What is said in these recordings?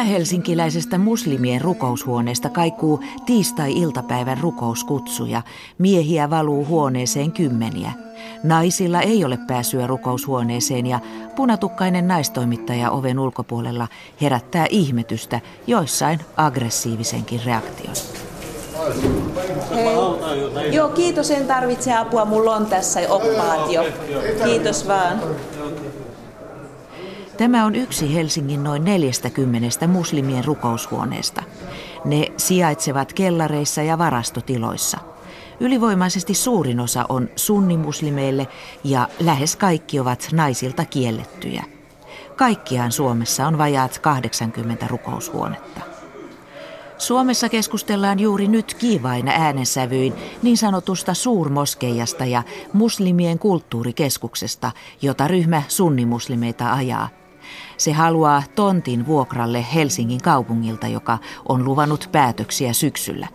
Itä-helsinkiläisestä muslimien rukoushuoneesta kaikuu tiistai-iltapäivän rukouskutsuja. Miehiä valuu huoneeseen kymmeniä. Naisilla ei ole pääsyä rukoushuoneeseen ja punatukkainen naistoimittaja oven ulkopuolella herättää ihmetystä, joissain aggressiivisenkin reaktion. Joo, kiitos, en tarvitse apua, mulla on tässä oppaat jo. Kiitos vaan. Tämä on yksi Helsingin noin 40 muslimien rukoushuoneesta. Ne sijaitsevat kellareissa ja varastotiloissa. Ylivoimaisesti suurin osa on sunnimuslimeille ja lähes kaikki ovat naisilta kiellettyjä. Kaikkiaan Suomessa on vajaat 80 rukoushuonetta. Suomessa keskustellaan juuri nyt kiivaina äänensävyin niin sanotusta suurmoskeijasta ja muslimien kulttuurikeskuksesta, jota ryhmä sunnimuslimeita ajaa – se haluaa tontin vuokralle Helsingin kaupungilta, joka on luvannut päätöksiä syksyllä.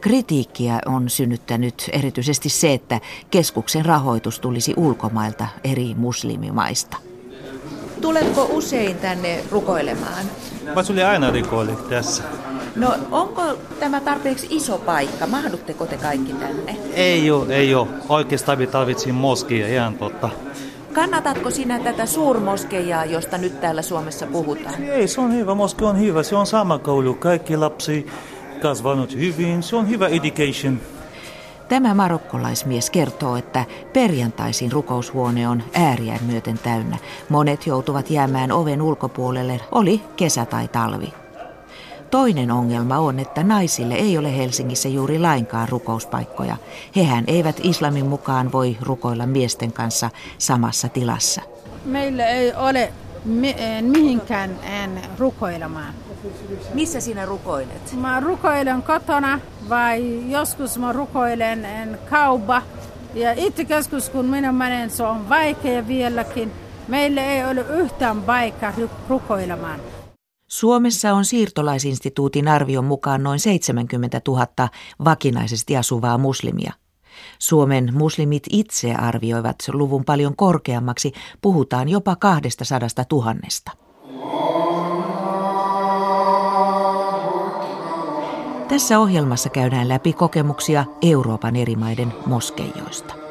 Kritiikkiä on synnyttänyt erityisesti se, että keskuksen rahoitus tulisi ulkomailta eri muslimimaista. Tuletko usein tänne rukoilemaan? Mä tulin aina rukoille tässä. No onko tämä tarpeeksi iso paikka? Mahdutteko te kaikki tänne? Ei ole, ei ole. Oikeastaan tarvitsin moskia ihan totta. Kannatatko sinä tätä suurmoskeijaa, josta nyt täällä Suomessa puhutaan? Ei, se on hyvä. Moske on hyvä. Se on sama koulu. Kaikki lapsi kasvanut hyvin. Se on hyvä education. Tämä marokkolaismies kertoo, että perjantaisin rukoushuone on ääriään myöten täynnä. Monet joutuvat jäämään oven ulkopuolelle, oli kesä tai talvi. Toinen ongelma on, että naisille ei ole Helsingissä juuri lainkaan rukouspaikkoja. Hehän eivät islamin mukaan voi rukoilla miesten kanssa samassa tilassa. Meillä ei ole mi- mihinkään en rukoilemaan. Missä sinä rukoilet? Mä rukoilen kotona vai joskus mä rukoilen en kaupa. Ja itse keskus kun minä menen, se on vaikea vieläkin. Meillä ei ole yhtään paikkaa rukoilemaan. Suomessa on siirtolaisinstituutin arvion mukaan noin 70 000 vakinaisesti asuvaa muslimia. Suomen muslimit itse arvioivat luvun paljon korkeammaksi, puhutaan jopa 200 000. Tässä ohjelmassa käydään läpi kokemuksia Euroopan eri maiden moskeijoista.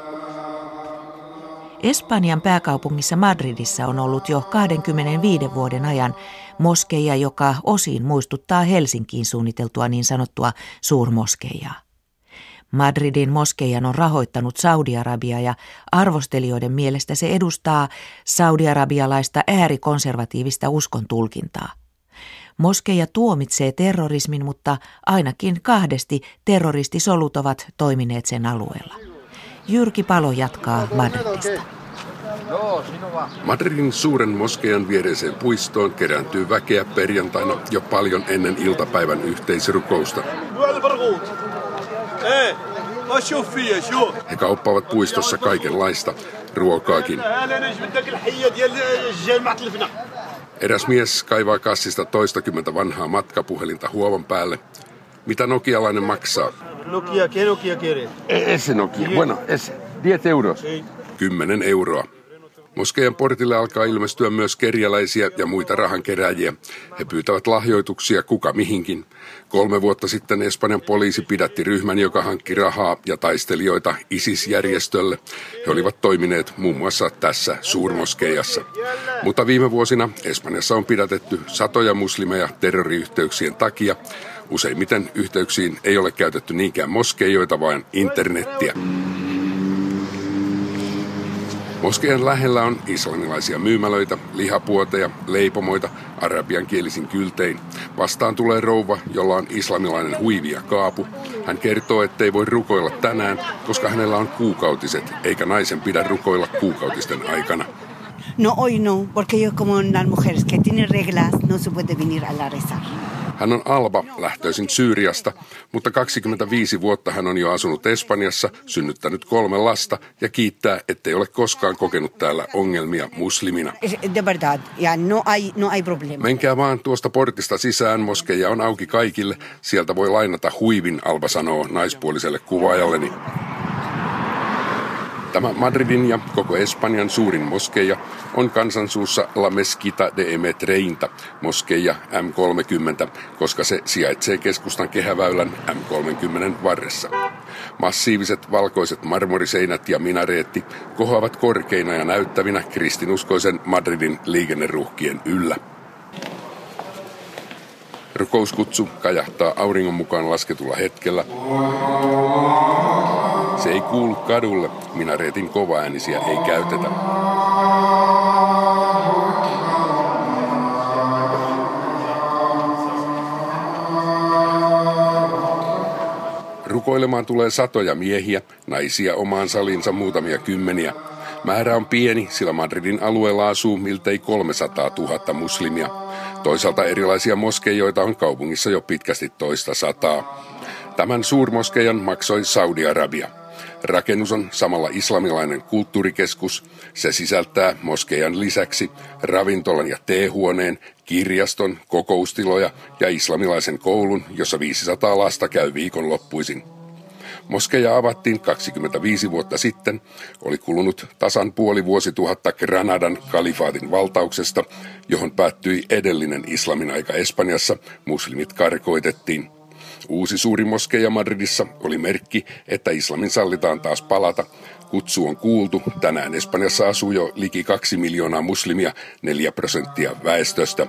Espanjan pääkaupungissa Madridissa on ollut jo 25 vuoden ajan moskeija, joka osin muistuttaa Helsinkiin suunniteltua niin sanottua suurmoskeijaa. Madridin moskeijan on rahoittanut Saudi-Arabia ja arvostelijoiden mielestä se edustaa saudiarabialaista äärikonservatiivista uskon tulkintaa. Moskeija tuomitsee terrorismin, mutta ainakin kahdesti terroristisolut ovat toimineet sen alueella. Jyrki Palo jatkaa Madridista. Madridin suuren moskejan viereiseen puistoon kerääntyy väkeä perjantaina jo paljon ennen iltapäivän yhteisrukousta. He kauppaavat puistossa kaikenlaista, ruokaakin. Eräs mies kaivaa kassista toistakymmentä vanhaa matkapuhelinta huovan päälle. Mitä nokialainen maksaa? Nokia, ¿qué Nokia quiere? Ese Nokia, bueno, ese. 10 euros. 10 euroa. Moskeijan portille alkaa ilmestyä myös kerjäläisiä ja muita rahankeräjiä. He pyytävät lahjoituksia kuka mihinkin. Kolme vuotta sitten Espanjan poliisi pidätti ryhmän, joka hankki rahaa ja taistelijoita ISIS-järjestölle. He olivat toimineet muun muassa tässä suurmoskeijassa. Mutta viime vuosina Espanjassa on pidätetty satoja muslimeja terroriyhteyksien takia. Useimmiten yhteyksiin ei ole käytetty niinkään moskeijoita, vaan internettiä. Moskeijan lähellä on islamilaisia myymälöitä, lihapuoteja, leipomoita, arabian kielisin kyltein. Vastaan tulee rouva, jolla on islamilainen huivi ja kaapu. Hän kertoo, ettei voi rukoilla tänään, koska hänellä on kuukautiset, eikä naisen pidä rukoilla kuukautisten aikana. No hoy no, porque yo como las mujeres que tienen reglas no se puede venir a la rezar. Hän on Alba, lähtöisin Syyriasta, mutta 25 vuotta hän on jo asunut Espanjassa, synnyttänyt kolme lasta ja kiittää, ettei ole koskaan kokenut täällä ongelmia muslimina. No no. Menkää vaan tuosta portista sisään, moskeja on auki kaikille. Sieltä voi lainata huivin, Alba sanoo naispuoliselle kuvaajalleni. Tämä Madridin ja koko Espanjan suurin moskeija on kansansuussa La Mesquita de Emetreinta, moskeija M30, koska se sijaitsee keskustan kehäväylän M30 varressa. Massiiviset valkoiset marmoriseinät ja minareetti kohoavat korkeina ja näyttävinä kristinuskoisen Madridin liikenneruuhkien yllä. Rukouskutsu kajahtaa auringon mukaan lasketulla hetkellä. Se ei kuulu kadulle, minareetin kovaäänisiä ei käytetä. Rukoilemaan tulee satoja miehiä, naisia omaan salinsa muutamia kymmeniä. Määrä on pieni, sillä Madridin alueella asuu miltei 300 000 muslimia. Toisaalta erilaisia moskeijoita on kaupungissa jo pitkästi toista sataa. Tämän suurmoskeijan maksoi Saudi-Arabia. Rakennus on samalla islamilainen kulttuurikeskus. Se sisältää moskeijan lisäksi ravintolan ja teehuoneen, kirjaston, kokoustiloja ja islamilaisen koulun, jossa 500 lasta käy viikonloppuisin. Moskeja avattiin 25 vuotta sitten. Oli kulunut tasan puoli vuosituhatta Granadan kalifaatin valtauksesta, johon päättyi edellinen islamin aika Espanjassa. Muslimit karkoitettiin. Uusi suuri moskeija Madridissa oli merkki, että islamin sallitaan taas palata. Kutsu on kuultu. Tänään Espanjassa asuu jo liki kaksi miljoonaa muslimia, neljä prosenttia väestöstä.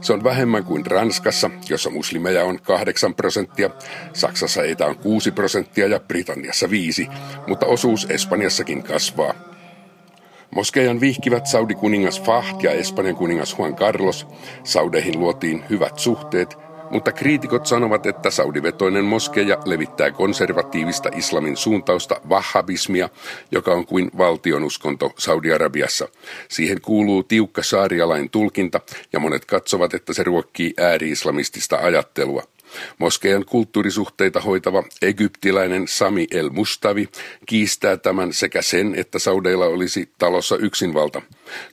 Se on vähemmän kuin Ranskassa, jossa muslimeja on 8 prosenttia, Saksassa eitä on 6 prosenttia ja Britanniassa 5, mutta osuus Espanjassakin kasvaa. Moskeijan vihkivät Saudi-kuningas Fahd ja Espanjan kuningas Juan Carlos. Saudeihin luotiin hyvät suhteet, mutta kriitikot sanovat, että saudivetoinen moskeja levittää konservatiivista islamin suuntausta wahhabismia, joka on kuin valtionuskonto Saudi-Arabiassa. Siihen kuuluu tiukka saarialain tulkinta ja monet katsovat, että se ruokkii ääri-islamistista ajattelua. Moskeijan kulttuurisuhteita hoitava egyptiläinen Sami El Mustavi kiistää tämän sekä sen, että Saudeilla olisi talossa yksinvalta.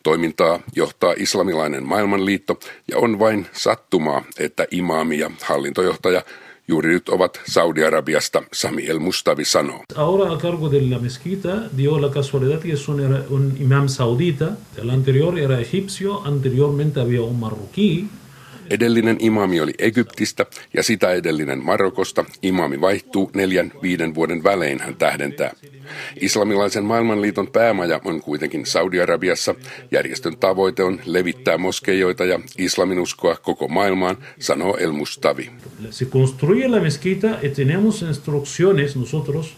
Toimintaa johtaa islamilainen maailmanliitto ja on vain sattumaa, että imaami ja hallintojohtaja Juuri nyt ovat Saudi-Arabiasta, Sami El Mustavi sanoo. Ahora a cargo de la mezquita dio la casualidad que un imam saudita, el anterior era egipcio, anteriormente había un marroquí, Edellinen imami oli Egyptistä ja sitä edellinen Marokosta. Imami vaihtuu neljän viiden vuoden välein, hän tähdentää. Islamilaisen maailmanliiton päämaja on kuitenkin Saudi-Arabiassa. Järjestön tavoite on levittää moskeijoita ja islaminuskoa koko maailmaan, sanoo El Mustavi. Se construye la mezquita y tenemos instrucciones nosotros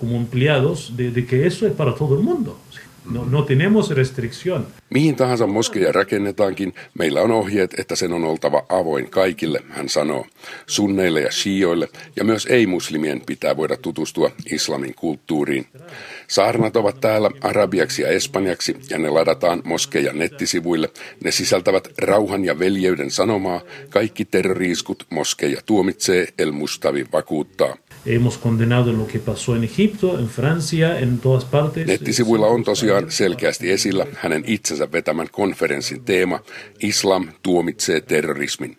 como empleados de, de que eso es para todo el mundo. No, no tenemos restricción. Mihin tahansa moskeja rakennetaankin, meillä on ohjeet, että sen on oltava avoin kaikille, hän sanoo. Sunneille ja shioille ja myös ei-muslimien pitää voida tutustua islamin kulttuuriin. Saarnat ovat täällä arabiaksi ja espanjaksi ja ne ladataan moskejan nettisivuille. Ne sisältävät rauhan ja veljeyden sanomaa. Kaikki terroriiskut moskeja tuomitsee, El Mustavi vakuuttaa. Hemos condenado lo que pasó en Egipto, en Francia, en todas partes. Nettisivuilla on tosiaan selkeästi esillä hänen itsensä vetämän konferenssin teema Islam tuomitsee terrorismin.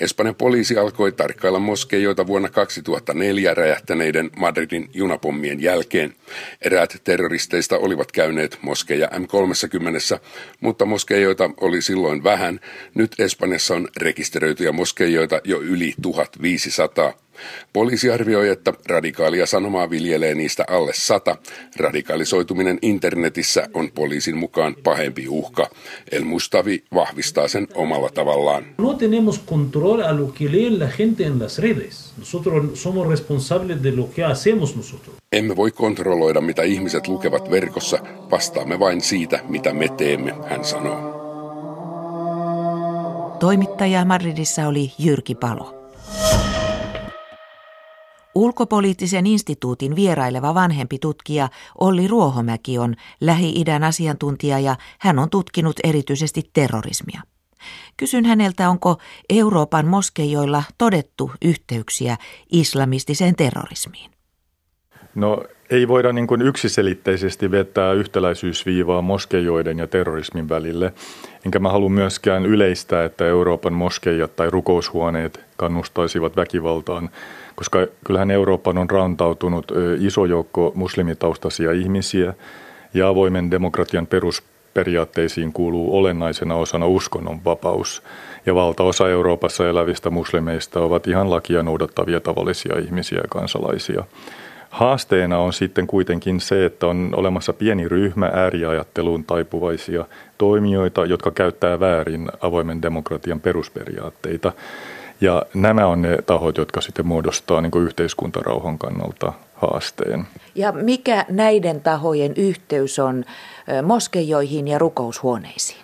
Espanjan poliisi alkoi tarkkailla moskeijoita vuonna 2004 räjähtäneiden Madridin junapommien jälkeen. Eräät terroristeista olivat käyneet moskeja M30, mutta moskeijoita oli silloin vähän. Nyt Espanjassa on rekisteröityjä moskeijoita jo yli 1500. Poliisi arvioi, että radikaalia sanomaa viljelee niistä alle sata. Radikalisoituminen internetissä on poliisin mukaan pahempi uhka. El Mustavi vahvistaa sen omalla tavallaan. No tenemos control a lo que lee la gente en las redes. Nosotros somos responsables de lo que hacemos nosotros. Emme voi kontrolloida, mitä ihmiset lukevat verkossa. Vastaamme vain siitä, mitä me teemme, hän sanoo. Toimittaja Madridissa oli Jyrki Palo. Ulkopoliittisen instituutin vieraileva vanhempi tutkija Olli Ruohomäki on Lähi-idän asiantuntija ja hän on tutkinut erityisesti terrorismia. Kysyn häneltä, onko Euroopan moskeijoilla todettu yhteyksiä islamistiseen terrorismiin. No ei voida niin kuin yksiselitteisesti vetää yhtäläisyysviivaa moskeijoiden ja terrorismin välille. Enkä mä halua myöskään yleistää, että Euroopan moskeijat tai rukoushuoneet kannustaisivat väkivaltaan, koska kyllähän Euroopan on rantautunut iso joukko muslimitaustaisia ihmisiä ja avoimen demokratian perusperiaatteisiin kuuluu olennaisena osana uskonnonvapaus. Ja valtaosa Euroopassa elävistä muslimeista ovat ihan lakia noudattavia tavallisia ihmisiä ja kansalaisia. Haasteena on sitten kuitenkin se, että on olemassa pieni ryhmä ääriajatteluun taipuvaisia toimijoita, jotka käyttää väärin avoimen demokratian perusperiaatteita. Ja nämä on ne tahot, jotka sitten muodostaa niin yhteiskuntarauhan kannalta haasteen. Ja mikä näiden tahojen yhteys on moskeijoihin ja rukoushuoneisiin?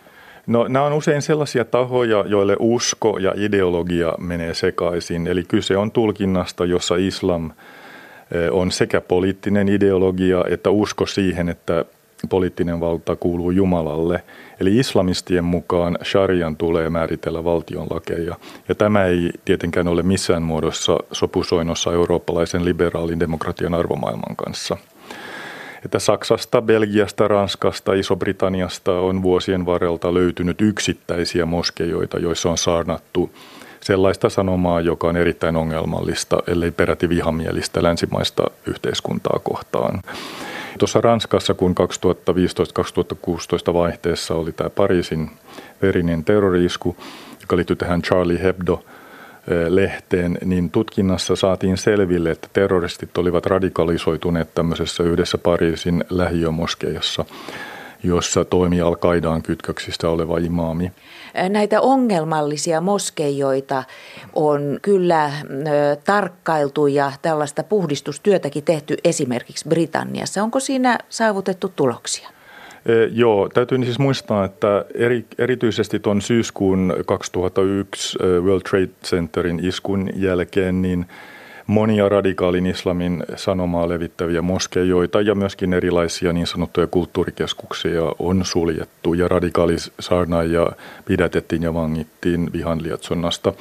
No nämä on usein sellaisia tahoja, joille usko ja ideologia menee sekaisin. Eli kyse on tulkinnasta, jossa islam – on sekä poliittinen ideologia että usko siihen, että poliittinen valta kuuluu Jumalalle. Eli islamistien mukaan sharian tulee määritellä valtion lakeja. Ja tämä ei tietenkään ole missään muodossa sopusoinnossa eurooppalaisen liberaalin demokratian arvomaailman kanssa. Että Saksasta, Belgiasta, Ranskasta, Iso-Britanniasta on vuosien varrelta löytynyt yksittäisiä moskeijoita, joissa on saarnattu sellaista sanomaa, joka on erittäin ongelmallista, ellei peräti vihamielistä länsimaista yhteiskuntaa kohtaan. Tuossa Ranskassa, kun 2015-2016 vaihteessa oli tämä Pariisin verinen terroriisku, joka liittyi tähän Charlie Hebdo lehteen, niin tutkinnassa saatiin selville, että terroristit olivat radikalisoituneet tämmöisessä yhdessä Pariisin lähiömoskeijassa – jossa toimi Al-Qaidaan kytköksistä oleva imaami. Näitä ongelmallisia moskeijoita on kyllä tarkkailtu ja tällaista puhdistustyötäkin tehty esimerkiksi Britanniassa. Onko siinä saavutettu tuloksia? Joo, täytyy siis muistaa, että eri, erityisesti tuon syyskuun 2001 World Trade Centerin iskun jälkeen, niin – monia radikaalin islamin sanomaa levittäviä moskeijoita ja myöskin erilaisia niin sanottuja kulttuurikeskuksia on suljettu ja radikaalisaarnaajia pidätettiin ja vangittiin vihan lietsonnasta.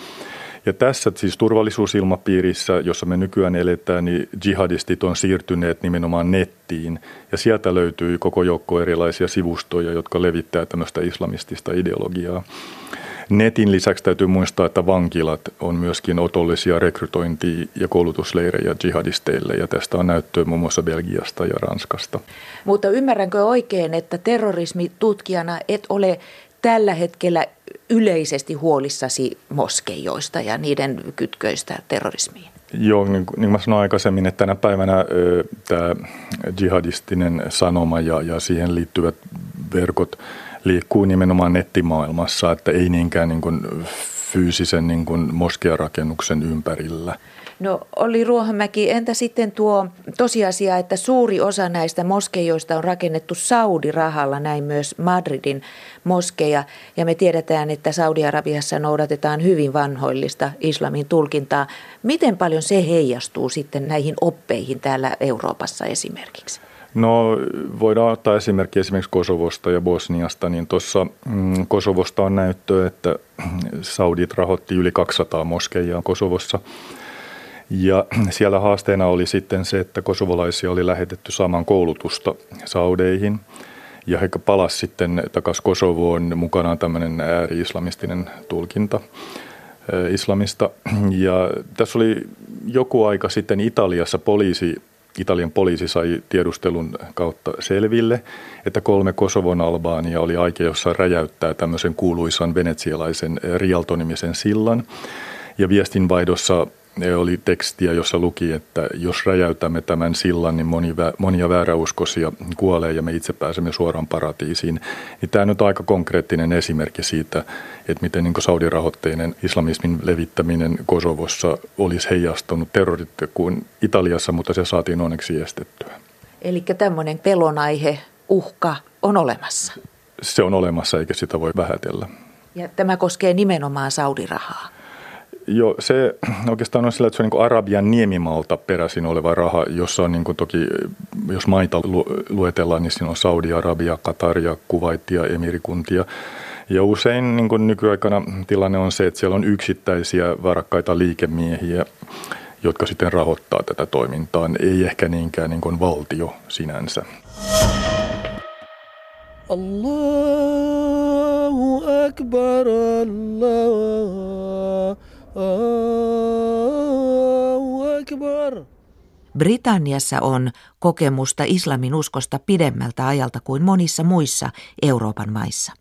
Ja tässä siis turvallisuusilmapiirissä, jossa me nykyään eletään, niin jihadistit on siirtyneet nimenomaan nettiin. Ja sieltä löytyy koko joukko erilaisia sivustoja, jotka levittää tämmöistä islamistista ideologiaa. Netin lisäksi täytyy muistaa, että vankilat on myöskin otollisia rekrytointi- ja koulutusleirejä jihadisteille ja tästä on näyttöä muun muassa Belgiasta ja Ranskasta. Mutta ymmärränkö oikein, että terrorismitutkijana et ole tällä hetkellä yleisesti huolissasi moskeijoista ja niiden kytköistä terrorismiin? Joo, niin, niin kuin mä sanoin aikaisemmin, että tänä päivänä ö, tämä jihadistinen sanoma ja, ja siihen liittyvät verkot – liikkuu nimenomaan nettimaailmassa, että ei niinkään niin kuin fyysisen niin kuin moskearakennuksen ympärillä. No oli Ruohomäki, entä sitten tuo tosiasia, että suuri osa näistä moskeijoista on rakennettu Saudi-rahalla, näin myös Madridin moskeja. Ja me tiedetään, että Saudi-Arabiassa noudatetaan hyvin vanhoillista islamin tulkintaa. Miten paljon se heijastuu sitten näihin oppeihin täällä Euroopassa esimerkiksi? No voidaan ottaa esimerkki esimerkiksi Kosovosta ja Bosniasta, niin tuossa mm, Kosovosta on näyttöä, että Saudit rahoitti yli 200 moskeijaa Kosovossa. Ja siellä haasteena oli sitten se, että kosovolaisia oli lähetetty saamaan koulutusta Saudeihin. Ja he palasi sitten takaisin Kosovoon mukanaan tämmöinen ääri-islamistinen tulkinta islamista. Ja tässä oli joku aika sitten Italiassa poliisi Italian poliisi sai tiedustelun kautta selville, että kolme Kosovon Albaania oli aikeossa räjäyttää tämmöisen kuuluisan venetsialaisen Rialtonimisen sillan. Ja viestinvaihdossa oli tekstiä, jossa luki, että jos räjäytämme tämän sillan, niin moni, monia vääräuskoisia kuolee ja me itse pääsemme suoraan paratiisiin. Niin tämä nyt on aika konkreettinen esimerkki siitä, että miten niin Saudi-rahoitteinen islamismin levittäminen Kosovossa olisi heijastunut terrorit kuin Italiassa, mutta se saatiin onneksi estettyä. Eli tämmöinen pelonaihe, uhka on olemassa. Se on olemassa eikä sitä voi vähätellä. Ja tämä koskee nimenomaan Saudi-rahaa. Joo, se oikeastaan on sillä, että se on niin Arabian niemimalta peräisin oleva raha, jossa on niin kuin toki, jos maita luetellaan, niin siinä on Saudi-Arabia, Kataria, Kuwaitia, Emirikuntia. Ja usein niin kuin nykyaikana tilanne on se, että siellä on yksittäisiä varakkaita liikemiehiä, jotka sitten rahoittaa tätä toimintaa, ei ehkä niinkään niin kuin valtio sinänsä. Allahu Akbar, Akbar. Britanniassa on kokemusta islamin uskosta pidemmältä ajalta kuin monissa muissa Euroopan maissa.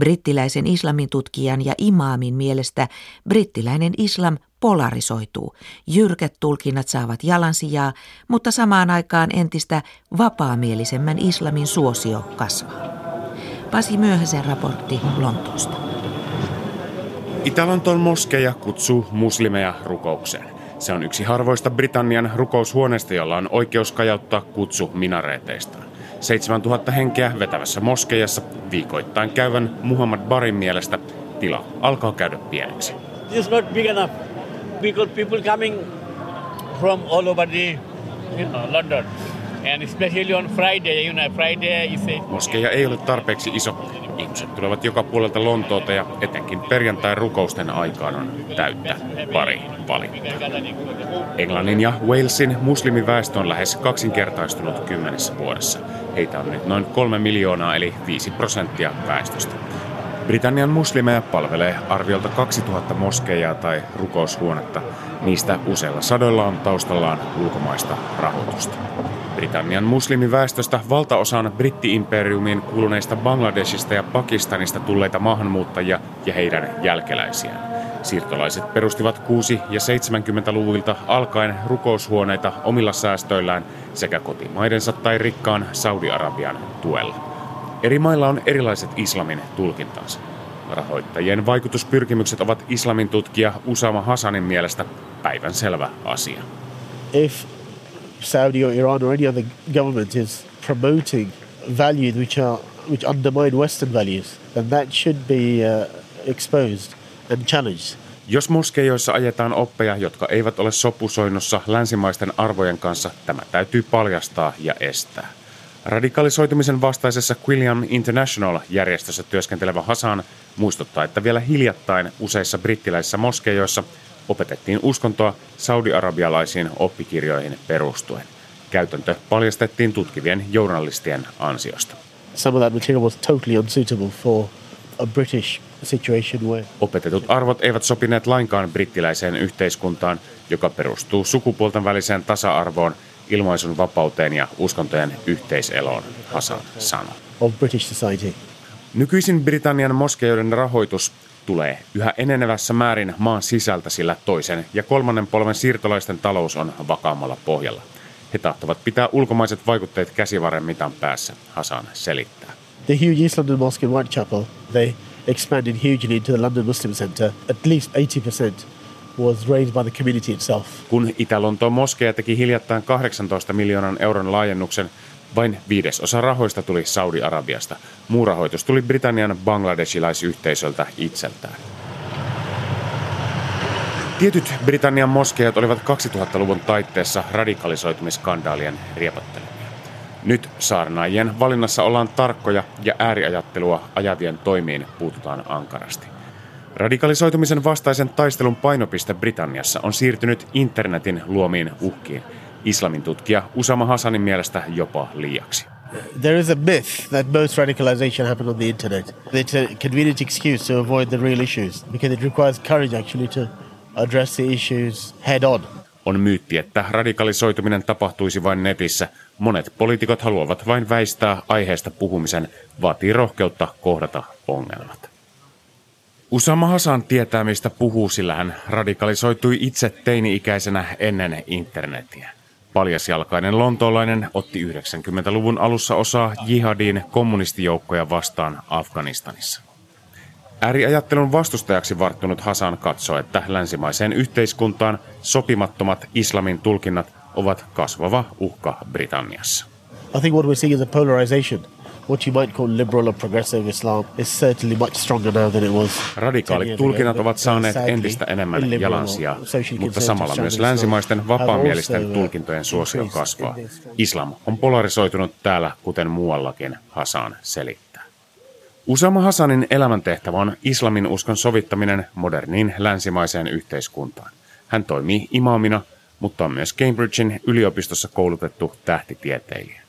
Brittiläisen islamin tutkijan ja imaamin mielestä brittiläinen islam polarisoituu. Jyrkät tulkinnat saavat jalansijaa, mutta samaan aikaan entistä vapaamielisemmän islamin suosio kasvaa. Pasi Myöhäsen raportti Lontoosta. Itä-Lontoon moskeja kutsuu muslimeja rukoukseen. Se on yksi harvoista Britannian rukoushuoneista, jolla on oikeus kajauttaa kutsu minareeteistaan. 7000 henkeä vetävässä moskeijassa viikoittain käyvän Muhammad Barin mielestä tila alkaa käydä pieneksi. It's not big enough because people coming from all over the you know, London. And especially on Friday, you know, Friday is a... Moskeija ei ole tarpeeksi iso. Ihmiset tulevat joka puolelta Lontoota ja etenkin perjantai rukousten aikaan on täyttä pari valintaa. Englannin ja Walesin muslimiväestö on lähes kaksinkertaistunut kymmenessä vuodessa. Heitä on nyt noin kolme miljoonaa eli 5 prosenttia väestöstä. Britannian muslimeja palvelee arviolta 2000 moskeijaa tai rukoushuonetta. Niistä useilla sadoilla on taustallaan ulkomaista rahoitusta. Britannian muslimiväestöstä valtaosa on britti-imperiumiin kuuluneista Bangladesista ja Pakistanista tulleita maahanmuuttajia ja heidän jälkeläisiään. Siirtolaiset perustivat 6- ja 70-luvulta alkaen rukoushuoneita omilla säästöillään sekä kotimaidensa tai rikkaan Saudi-Arabian tuella. Eri mailla on erilaiset islamin tulkintansa. Rahoittajien vaikutuspyrkimykset ovat islamin tutkija Usama Hasanin mielestä päivän selvä asia. If Saudi or Iran or any other government is promoting values which are which undermine Western values, then that should be uh, exposed and challenged. Jos moskeijoissa ajetaan oppeja, jotka eivät ole sopusoinnossa länsimaisten arvojen kanssa, tämä täytyy paljastaa ja estää. Radikalisoitumisen vastaisessa Quilliam International-järjestössä työskentelevä Hasan muistuttaa, että vielä hiljattain useissa brittiläisissä moskeijoissa opetettiin uskontoa saudi-arabialaisiin oppikirjoihin perustuen. Käytäntö paljastettiin tutkivien journalistien ansiosta. Some of that material was totally unsuitable for a British situation where... Opetetut arvot eivät sopineet lainkaan brittiläiseen yhteiskuntaan, joka perustuu sukupuolten väliseen tasa-arvoon, ilmaisun vapauteen ja uskontojen yhteiseloon, Hasan sanoi. Of British society. Nykyisin Britannian moskeijoiden rahoitus tulee yhä enenevässä määrin maan sisältä, sillä toisen ja kolmannen polven siirtolaisten talous on vakaammalla pohjalla. He tahtovat pitää ulkomaiset vaikutteet käsivarren mitan päässä, Hasan selittää. The huge East London Mosque in Whitechapel, they expanded hugely into the London Muslim Centre. At least 80% was raised by the community itself. Kun Itä-Lontoon moskeja teki hiljattain 18 miljoonan euron laajennuksen, vain viidesosa rahoista tuli Saudi-Arabiasta. Muu rahoitus tuli Britannian bangladesilaisyhteisöltä itseltään. Tietyt Britannian moskeijat olivat 2000-luvun taitteessa radikalisoitumiskandaalien riepottelemia. Nyt saarnaajien valinnassa ollaan tarkkoja ja ääriajattelua ajavien toimiin puututaan ankarasti. Radikalisoitumisen vastaisen taistelun painopiste Britanniassa on siirtynyt internetin luomiin uhkiin – islamin tutkija Usama Hasanin mielestä jopa liiaksi. There is a myth that most radicalization happens on the internet. It's a convenient excuse to avoid the real issues because it requires courage actually to address the issues head on. On myytti, että radikalisoituminen tapahtuisi vain netissä. Monet poliitikot haluavat vain väistää aiheesta puhumisen, vaatii rohkeutta kohdata ongelmat. Usama Hasan tietää, mistä puhuu, sillä hän radikalisoitui itse teini-ikäisenä ennen internetiä. Paljasjalkainen lontoolainen otti 90-luvun alussa osaa jihadin kommunistijoukkoja vastaan Afganistanissa. Ääriajattelun vastustajaksi varttunut Hasan katsoo, että länsimaiseen yhteiskuntaan sopimattomat islamin tulkinnat ovat kasvava uhka Britanniassa. I think what we're seeing is a polarization what you might call liberal or progressive Islam is certainly much stronger now than it was. Radikaalit tulkinnat ovat saaneet entistä enemmän jalansia, mutta samalla myös länsimaisten vapaamielisten tulkintojen suosio kasvaa. Islam on polarisoitunut täällä, kuten muuallakin, Hasan selittää. Usama Hasanin elämäntehtävä on islamin uskon sovittaminen moderniin länsimaiseen yhteiskuntaan. Hän toimii imaamina, mutta on myös Cambridgein yliopistossa koulutettu tähtitieteilijä.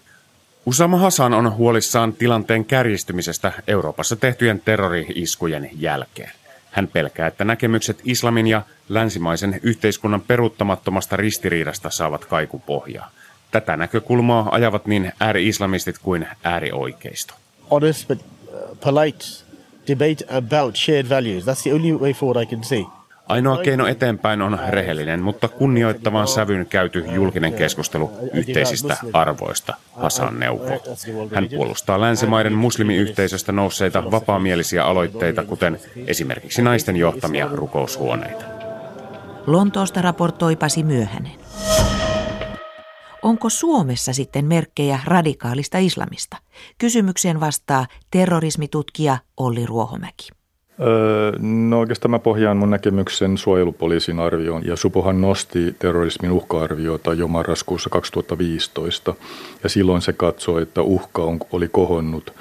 Usama Hasan on huolissaan tilanteen kärjistymisestä Euroopassa tehtyjen terrori-iskujen jälkeen. Hän pelkää, että näkemykset islamin ja länsimaisen yhteiskunnan peruuttamattomasta ristiriidasta saavat kaikupohjaa. Tätä näkökulmaa ajavat niin ääri-islamistit kuin äärioikeisto. Honest but uh, polite debate about shared values. That's the only way forward I can see. Ainoa keino eteenpäin on rehellinen, mutta kunnioittavan sävyn käyty julkinen keskustelu yhteisistä arvoista, Hasan neuvo. Hän puolustaa länsimaiden muslimiyhteisöstä nousseita vapaamielisiä aloitteita, kuten esimerkiksi naisten johtamia rukoushuoneita. Lontoosta raportoi Pasi Myöhänen. Onko Suomessa sitten merkkejä radikaalista islamista? Kysymykseen vastaa terrorismitutkija Olli Ruohomäki. No oikeastaan mä pohjaan mun näkemyksen suojelupoliisin arvioon ja Supohan nosti terrorismin uhka-arviota jo marraskuussa 2015 ja silloin se katsoi, että uhka on, oli kohonnut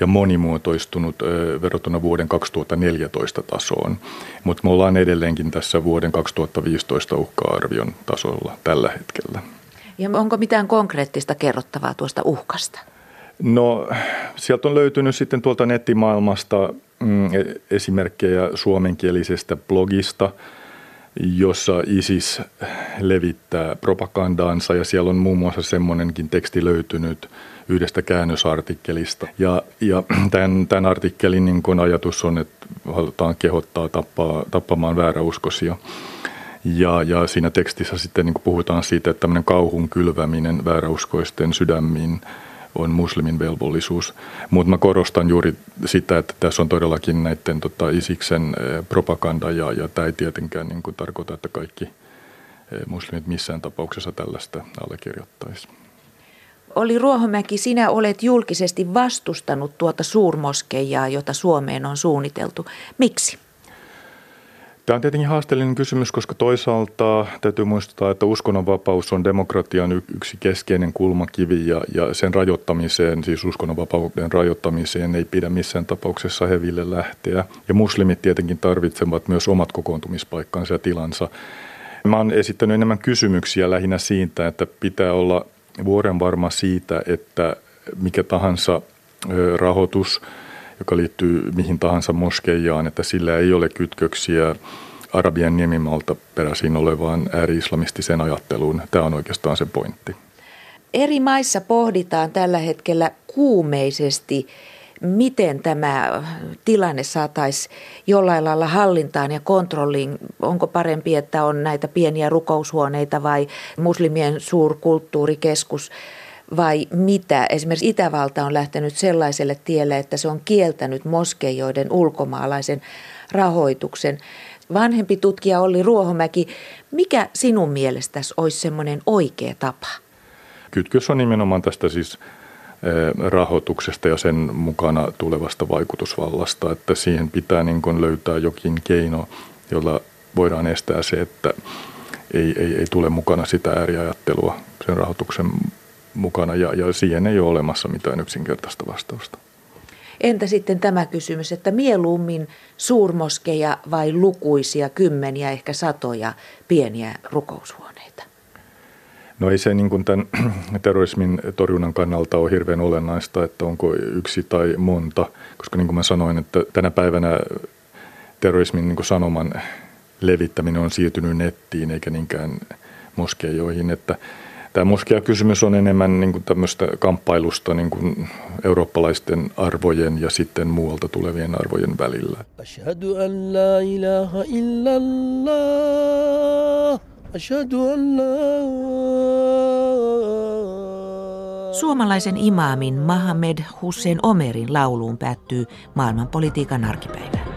ja monimuotoistunut verrattuna vuoden 2014 tasoon. Mutta me ollaan edelleenkin tässä vuoden 2015 uhka-arvion tasolla tällä hetkellä. Ja onko mitään konkreettista kerrottavaa tuosta uhkasta? No sieltä on löytynyt sitten tuolta nettimaailmasta mm, e, esimerkkejä suomenkielisestä blogista, jossa ISIS levittää propagandaansa ja siellä on muun muassa semmoinenkin teksti löytynyt yhdestä käännösartikkelista. Ja, ja tämän, tämän artikkelin niin kun ajatus on, että halutaan kehottaa tappaa, tappamaan vääräuskoisia. Ja, ja siinä tekstissä sitten niin puhutaan siitä, että tämmöinen kauhun kylväminen vääräuskoisten sydämiin on muslimin velvollisuus. Mutta mä korostan juuri sitä, että tässä on todellakin näiden tota, Isiksen propaganda ja, ja tämä ei tietenkään niin kuin tarkoita, että kaikki muslimit missään tapauksessa tällaista allekirjoittaisi. Oli Ruohomäki, sinä olet julkisesti vastustanut tuota suurmoskeijaa, jota Suomeen on suunniteltu. Miksi? Tämä on tietenkin haasteellinen kysymys, koska toisaalta täytyy muistaa, että uskonnonvapaus on demokratian yksi keskeinen kulmakivi ja, ja sen rajoittamiseen, siis uskonnonvapauden rajoittamiseen ei pidä missään tapauksessa heville lähteä. Ja muslimit tietenkin tarvitsevat myös omat kokoontumispaikkansa ja tilansa. Mä oon esittänyt enemmän kysymyksiä lähinnä siitä, että pitää olla vuoren varma siitä, että mikä tahansa rahoitus – joka liittyy mihin tahansa moskeijaan, että sillä ei ole kytköksiä Arabian niemimalta peräisin olevaan ääri-islamistiseen ajatteluun. Tämä on oikeastaan se pointti. Eri maissa pohditaan tällä hetkellä kuumeisesti, miten tämä tilanne saataisiin jollain lailla hallintaan ja kontrolliin. Onko parempi, että on näitä pieniä rukoushuoneita vai muslimien suurkulttuurikeskus vai mitä? Esimerkiksi Itävalta on lähtenyt sellaiselle tielle, että se on kieltänyt moskeijoiden ulkomaalaisen rahoituksen. Vanhempi tutkija Olli Ruohomäki, mikä sinun mielestäsi olisi semmoinen oikea tapa? Kytkös on nimenomaan tästä siis eh, rahoituksesta ja sen mukana tulevasta vaikutusvallasta, että siihen pitää niin kuin löytää jokin keino, jolla voidaan estää se, että ei, ei, ei tule mukana sitä ääriajattelua sen rahoituksen mukana ja, ja siihen ei ole olemassa mitään yksinkertaista vastausta. Entä sitten tämä kysymys, että mieluummin suurmoskeja vai lukuisia kymmeniä, ehkä satoja pieniä rukoushuoneita? No ei se niin kuin tämän terrorismin torjunnan kannalta ole hirveän olennaista, että onko yksi tai monta, koska niin kuin mä sanoin, että tänä päivänä terrorismin niin kuin sanoman levittäminen on siirtynyt nettiin eikä niinkään moskeijoihin, että Tämä moskea-kysymys on enemmän niin kuin tämmöistä kamppailusta niin kuin eurooppalaisten arvojen ja sitten muualta tulevien arvojen välillä. Ashhadu an la ilaha illallah. Ashhadu an la... Suomalaisen imaamin Mohamed Hussein Omerin lauluun päättyy maailmanpolitiikan arkipäivä.